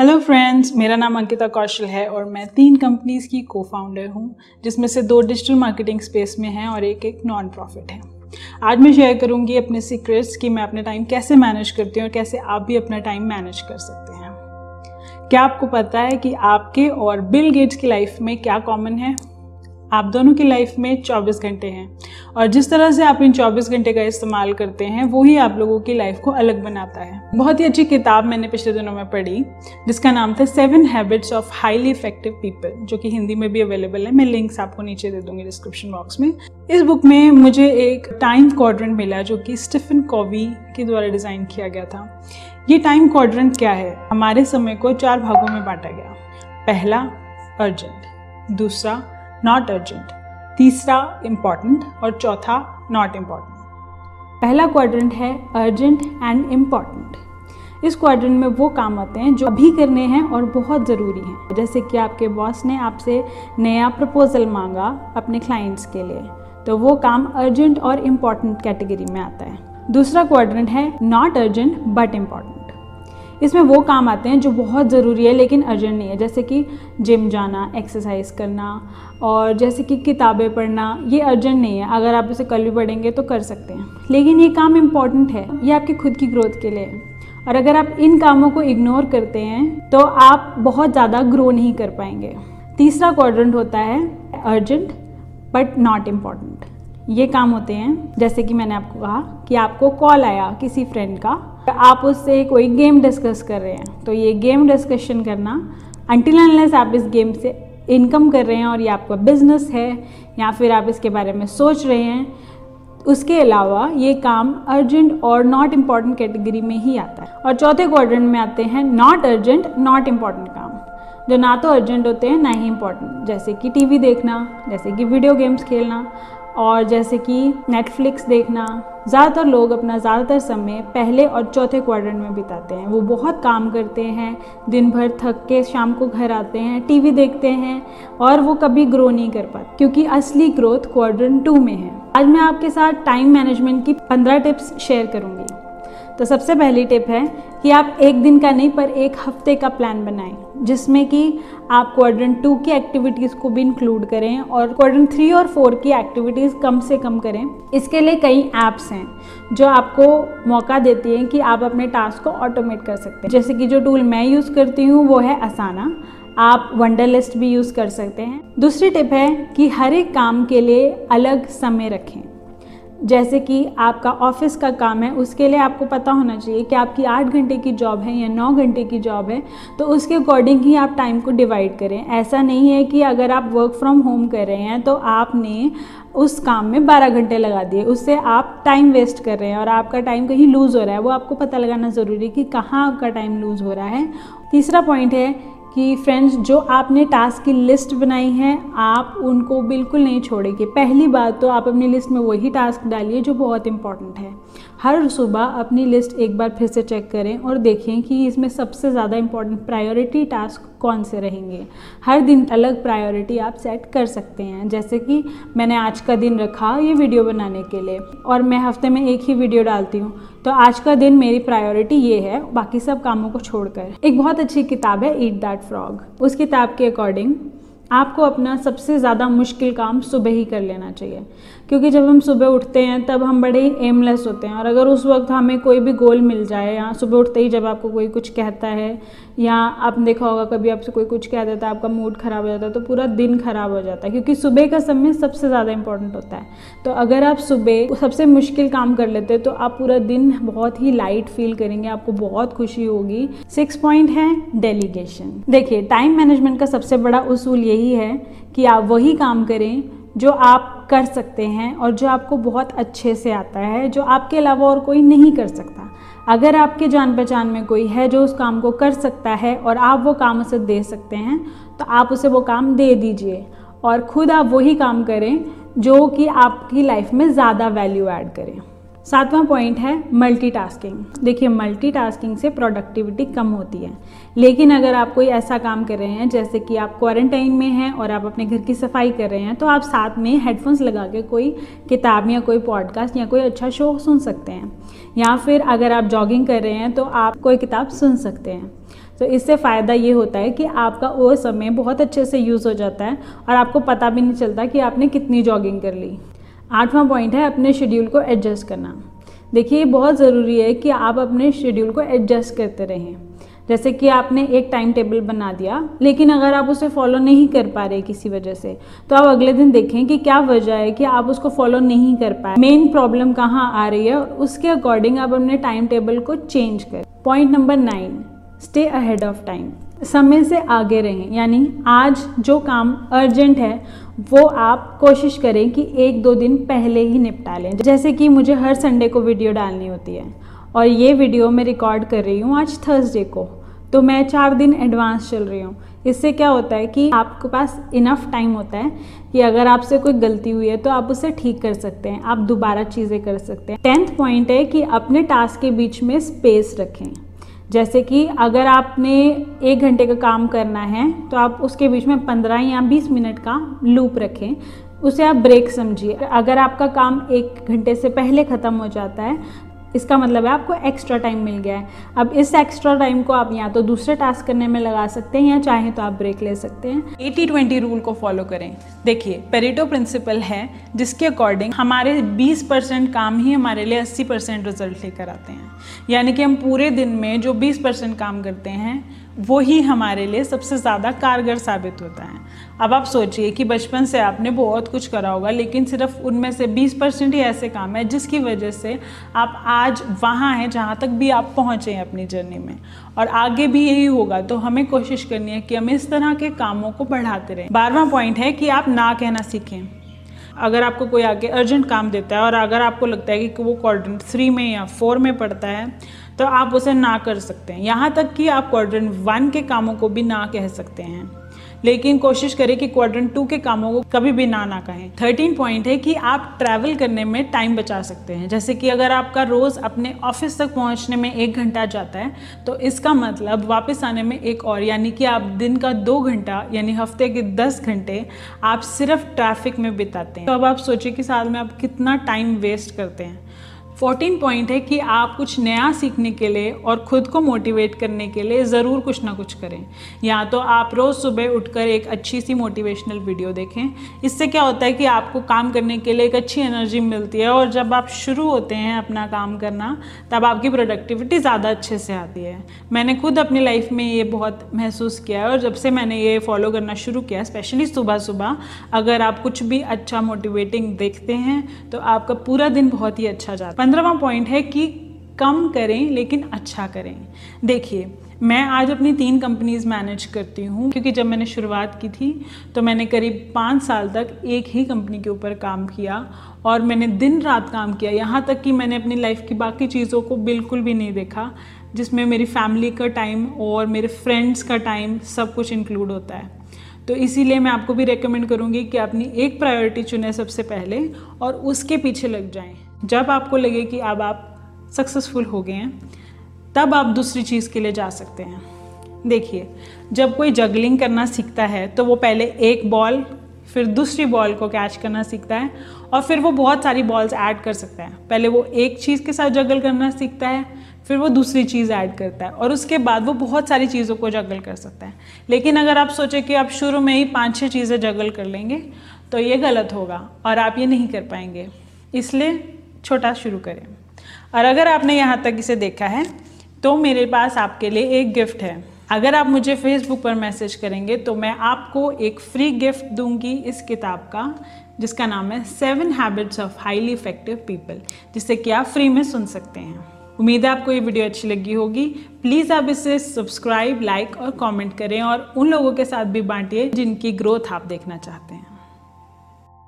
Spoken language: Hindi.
हेलो फ्रेंड्स मेरा नाम अंकिता कौशल है और मैं तीन कंपनीज़ की को फाउंडर हूँ, जिसमें से दो डिजिटल मार्केटिंग स्पेस में हैं और एक एक नॉन प्रॉफिट है। आज मैं शेयर करूँगी अपने सीक्रेट्स कि मैं अपना टाइम कैसे मैनेज करती हूँ और कैसे आप भी अपना टाइम मैनेज कर सकते हैं। क्या आपको पता है कि आपके और बिल गेट्स की लाइफ में क्या कॉमन है? आप दोनों की लाइफ में 24 घंटे हैं। और जिस तरह से आप इन 24 घंटे का इस्तेमाल करते हैं, वो ही आप लोगों की लाइफ को अलग बनाता है। बहुत ही अच्छी किताब मैंने पिछले दिनों में पढ़ी, जिसका नाम था seven habits of highly effective people जो कि हिंदी में भी अवेलेबल है। मैं लिंक्स आपको नीचे दे दूँगी डिस्क्रिप्शन बॉक्स में। इस बुक में मुझे एक टाइम क्वाड्रेंट मिला, जो कि स्टीफन कॉवी के द्वारा डिज़ाइन किया गया था। ये टाइम क्वाड्रेंट क्या है? हमारे समय को चार भागों में बांटा गया। पहला अर्जेंट दूसरा नॉट अर्जेंट तीसरा इंपॉर्टेंट और चौथा नॉट इंपॉर्टेंट पहला क्वाड्रेंट है अर्जेंट एंड इंपॉर्टेंट इस क्वाड्रेंट में वो काम आते हैं जो अभी करने हैं और बहुत ज़रूरी हैं। जैसे कि आपके बॉस ने आपसे नया प्रपोजल मांगा अपने क्लाइंट्स के लिए तो वो काम अर्जेंट और इंपॉर्टेंट कैटेगरी में आता है। दूसरा क्वाड्रेंट है नॉट अर्जेंट बट इंपॉर्टेंट इसमें वो काम आते हैं जो बहुत ज़रूरी है, लेकिन अर्जेंट नहीं है। जैसे कि जिम जाना एक्सरसाइज करना, और जैसे कि किताबें पढ़ना, ये अर्जेंट नहीं है। अगर आप इसे कल भी पढ़ेंगे तो कर सकते हैं। लेकिन ये काम इंपॉर्टेंट है। ये आपकी खुद की ग्रोथ के लिए है। और अगर आप इन कामों को इग्नोर करते हैं तो आप बहुत ज़्यादा ग्रो नहीं कर पाएँगे। तीसरा क्वाड्रेंट होता है अर्जेंट बट नॉट इंपॉर्टेंट ये काम होते हैं, जैसे कि मैंने आपको कहा कि आपको कॉल आया किसी फ्रेंड का, आप उससे कोई गेम डिस्कस कर रहे हैं। तो ये गेम डिस्कशन करना अनटिल अनलेस आप इस गेम से इनकम कर रहे हैं और ये आपका बिज़नेस है, या फिर आप इसके बारे में सोच रहे हैं, उसके अलावा ये काम अर्जेंट और नॉट इंपॉर्टेंट कैटेगरी में ही आता है। और चौथे क्वाड्रेंट में आते हैं नॉट अर्जेंट नॉट इंपॉर्टेंट काम। जो ना तो अर्जेंट होते हैं, ना ही इंपॉर्टेंट जैसे कि टीवी देखना, जैसे कि वीडियो गेम्स खेलना और जैसे कि नेटफ्लिक्स देखना, ज़्यादातर लोग अपना ज़्यादातर समय पहले और चौथे क्वार्टर में बिताते हैं। वो बहुत काम करते हैं दिन भर थक के शाम को घर आते हैं टीवी देखते हैं और वो कभी ग्रो नहीं कर पाते क्योंकि असली ग्रोथ क्वाड्रेंट टू में है। आज मैं आपके साथ टाइम मैनेजमेंट की पंद्रह टिप्स शेयर करूँगी। तो सबसे पहली टिप है कि आप एक दिन का नहीं, पर एक हफ़्ते का प्लान बनाएँ, जिसमें कि आप क्वाड्रेंट टू की एक्टिविटीज़ को भी इंक्लूड करें और क्वाड्रेंट थ्री और फोर की एक्टिविटीज़ कम से कम करें। इसके लिए कई ऐप्स हैं, जो आपको मौका देती हैं कि आप अपने टास्क को ऑटोमेट कर सकते हैं। जैसे कि जो टूल मैं यूज़ करती हूँ, वो है असाना आप वंडर लिस्ट भी यूज़ कर सकते हैं। दूसरी टिप है कि हर एक काम के लिए अलग समय रखें। जैसे कि आपका ऑफ़िस का काम है, उसके लिए आपको पता होना चाहिए कि आपकी आठ घंटे की जॉब है या नौ घंटे की जॉब है तो उसके अकॉर्डिंग ही आप टाइम को डिवाइड करें। ऐसा नहीं है कि अगर आप वर्क फ्रॉम होम कर रहे हैं तो आपने उस काम में बारह घंटे लगा दिए, उससे आप टाइम वेस्ट कर रहे हैं और आपका टाइम कहीं लूज़ हो रहा है। वो आपको पता लगाना ज़रूरी है कि कहाँ आपका टाइम लूज़ हो रहा है। तीसरा पॉइंट है कि फ्रेंड्स जो आपने टास्क की लिस्ट बनाई है, आप उनको बिल्कुल नहीं छोड़ेंगे। पहली बात तो आप अपनी लिस्ट में वही टास्क डालिए जो बहुत इंपॉर्टेंट है। हर सुबह अपनी लिस्ट एक बार फिर से चेक करें और देखें कि इसमें सबसे ज़्यादा इंपॉर्टेंट प्रायोरिटी टास्क कौन से रहेंगे? हर दिन अलग प्रायोरिटी आप सेट कर सकते हैं। जैसे कि मैंने आज का दिन रखा ये वीडियो बनाने के लिए और मैं हफ़्ते में एक ही वीडियो डालती हूँ। तो आज का दिन मेरी प्रायोरिटी ये है, बाकी सब कामों को छोड़कर। एक बहुत अच्छी किताब है ईट दैट फ्रॉग उस किताब के अकॉर्डिंग आपको अपना सबसे ज़्यादा मुश्किल काम सुबह ही कर लेना चाहिए। क्योंकि जब हम सुबह उठते हैं, तब हम बड़े ही एमलेस होते हैं। और अगर उस वक्त हमें कोई भी गोल मिल जाए, या सुबह उठते ही जब आपको कोई कुछ कहता है, या आपने देखा होगा कभी आपसे कोई कुछ कह देता है, आपका मूड ख़राब हो जाता है तो पूरा दिन ख़राब हो जाता है। क्योंकि सुबह का समय सबसे ज़्यादा इंपॉर्टेंट होता है। तो अगर आप सुबह सबसे मुश्किल काम कर लेते हैं तो आप पूरा दिन बहुत ही लाइट फील करेंगे, आपको बहुत खुशी होगी। सिक्स पॉइंट है डेलीगेशन देखिए टाइम मैनेजमेंट का सबसे बड़ा उसूल यही है कि आप वही काम करें जो आप कर सकते हैं और जो आपको बहुत अच्छे से आता है, जो आपके अलावा और कोई नहीं कर सकता। अगर आपके जान पहचान में कोई है जो उस काम को कर सकता है और आप वो काम उसे दे सकते हैं तो आप उसे वो काम दे दीजिए और खुद आप वही काम करें जो कि आपकी लाइफ में ज़्यादा वैल्यू ऐड करें। सातवां पॉइंट है मल्टीटास्किंग देखिए मल्टीटास्किंग से प्रोडक्टिविटी कम होती है। लेकिन अगर आप कोई ऐसा काम कर रहे हैं, जैसे कि आप क्वारंटाइन में हैं और आप अपने घर की सफ़ाई कर रहे हैं तो आप साथ में हेडफोन्स लगा के कोई किताब या कोई पॉडकास्ट या कोई अच्छा शो सुन सकते हैं। या फिर अगर आप जॉगिंग कर रहे हैं तो आप कोई किताब सुन सकते हैं। तो इससे फ़ायदा ये होता है कि आपका वो समय बहुत अच्छे से यूज़ हो जाता है और आपको पता भी नहीं चलता कि आपने कितनी जॉगिंग कर ली। आठवां पॉइंट है अपने शेड्यूल को एडजस्ट करना। देखिए, ये बहुत ज़रूरी है कि आप अपने शेड्यूल को एडजस्ट करते रहें। जैसे कि आपने एक टाइम टेबल बना दिया, लेकिन अगर आप उसे फॉलो नहीं कर पा रहे किसी वजह से तो आप अगले दिन देखें कि क्या वजह है कि आप उसको फॉलो नहीं कर पाए। मेन प्रॉब्लम कहाँ आ रही है उसके अकॉर्डिंग आप अपने टाइम टेबल को चेंज करें। Point number nine stay ahead of time समय से आगे रहें, यानी आज जो काम अर्जेंट है वो आप कोशिश करें कि एक दो दिन पहले ही निपटा लें। जैसे कि मुझे हर संडे को वीडियो डालनी होती है और ये वीडियो मैं रिकॉर्ड कर रही हूँ आज थर्सडे को। तो मैं चार दिन एडवांस चल रही हूँ। इससे क्या होता है कि आपके पास इनफ टाइम होता है कि अगर आपसे कोई गलती हुई है तो आप उसे ठीक कर सकते हैं, आप दोबारा चीज़ें कर सकते हैं। टेंथ पॉइंट है कि अपने टास्क के बीच में स्पेस रखें। जैसे कि अगर आपने एक घंटे का काम करना है तो आप उसके बीच में पंद्रह या बीस मिनट का लूप रखें। उसे आप ब्रेक समझिए। अगर आपका काम एक घंटे से पहले ख़त्म हो जाता है इसका मतलब है आपको एक्स्ट्रा टाइम मिल गया है। अब इस एक्स्ट्रा टाइम को आप या तो दूसरे टास्क करने में लगा सकते हैं या चाहें तो आप ब्रेक ले सकते हैं। एटी ट्वेंटी रूल को फॉलो करें। देखिए पेरिटो प्रिंसिपल है, जिसके अकॉर्डिंग हमारे 20 परसेंट काम ही हमारे लिए 80 परसेंट रिज़ल्ट लेकर आते हैं। यानी कि हम पूरे दिन में जो 20 परसेंट काम करते हैं वो ही हमारे लिए सबसे ज़्यादा कारगर साबित होता है। अब आप सोचिए कि बचपन से आपने बहुत कुछ करा होगा, लेकिन सिर्फ़ उनमें से 20 परसेंट ही ऐसे काम है जिसकी वजह से आप आज वहाँ हैं जहाँ तक भी आप पहुँचे हैं अपनी जर्नी में। और आगे भी यही होगा तो हमें कोशिश करनी है कि हम इस तरह के कामों को बढ़ाते रहें। बारवा पॉइंट है कि आप ना कहना सीखें। अगर आपको कोई आगे अर्जेंट काम देता है और अगर आपको लगता है कि वो क्वाड्रेंट थ्री में या फोर में पड़ता है तो आप उसे ना कर सकते हैं। यहाँ तक कि आप क्वाड्रेंट वन के कामों को भी ना कह सकते हैं। लेकिन कोशिश करें कि क्वाड्रेंट टू के कामों को कभी भी ना ना कहें। थर्टीन पॉइंट है कि आप ट्रैवल करने में टाइम बचा सकते हैं। जैसे कि अगर आपका रोज़ अपने ऑफ़िस तक पहुँचने में एक घंटा जाता है तो इसका मतलब वापस आने में एक और, यानी कि आप दिन का दो घंटा, यानी हफ़्ते के दस घंटे आप सिर्फ़ ट्रैफ़िक में बिताते हैं। तो अब आप सोचिए कि साल में आप कितना टाइम वेस्ट करते हैं। फोर्टीन पॉइंट है कि आप कुछ नया सीखने के लिए और ख़ुद को मोटिवेट करने के लिए ज़रूर कुछ ना कुछ करें। या तो आप रोज़ सुबह उठकर एक अच्छी सी मोटिवेशनल वीडियो देखें। इससे क्या होता है कि आपको काम करने के लिए एक अच्छी एनर्जी मिलती है और जब आप शुरू होते हैं अपना काम करना, तब आपकी प्रोडक्टिविटी ज़्यादा अच्छे से आती है। मैंने खुद अपनी लाइफ में ये बहुत महसूस किया है और जब से मैंने ये फॉलो करना शुरू किया स्पेशली सुबह सुबह अगर आप कुछ भी अच्छा मोटिवेटिंग देखते हैं तो आपका पूरा दिन बहुत ही अच्छा जाता है। पंद्रहवा पॉइंट है कि कम करें, लेकिन अच्छा करें। देखिए, मैं आज अपनी तीन कंपनीज़ मैनेज करती हूँ, क्योंकि जब मैंने शुरुआत की थी तो मैंने करीब पाँच साल तक एक ही कंपनी के ऊपर काम किया, और मैंने दिन रात काम किया। यहाँ तक कि मैंने अपनी लाइफ की बाकी चीज़ों को बिल्कुल भी नहीं देखा, जिसमें मेरी फैमिली का टाइम और मेरे फ्रेंड्स का टाइम सब कुछ इंक्लूड होता है। तो इसीलिए मैं आपको भी रेकमेंड करूँगी कि अपनी एक प्रायोरिटी चुनें सबसे पहले, और उसके पीछे लग जाएँ। जब आपको लगे कि अब आप सक्सेसफुल हो गए हैं, तब आप दूसरी चीज़ के लिए जा सकते हैं। देखिए, जब कोई जगलिंग करना सीखता है तो वो पहले एक बॉल फिर दूसरी बॉल को कैच करना सीखता है और फिर वो बहुत सारी बॉल्स ऐड कर सकता है। पहले वो एक चीज़ के साथ जगल करना सीखता है, फिर वो दूसरी चीज़ ऐड करता है और उसके बाद वो बहुत सारी चीज़ों को जगल कर सकता है। लेकिन अगर आप सोचें कि आप शुरू में ही पाँच छः चीज़ें जगल कर लेंगे तो ये गलत होगा और आप ये नहीं कर पाएँगे। इसलिए छोटा शुरू करें। और अगर आपने यहाँ तक इसे देखा है तो मेरे पास आपके लिए एक गिफ्ट है। अगर आप मुझे फेसबुक पर मैसेज करेंगे तो मैं आपको एक फ्री गिफ्ट दूँगी इस किताब का, जिसका नाम है seven habits of highly effective people जिससे कि आप फ्री में सुन सकते हैं। उम्मीद है आपको ये वीडियो अच्छी लगी होगी। प्लीज़ आप इसे सब्सक्राइब लाइक और कमेंट करें, और उन लोगों के साथ भी बांटिए जिनकी ग्रोथ आप देखना चाहते हैं।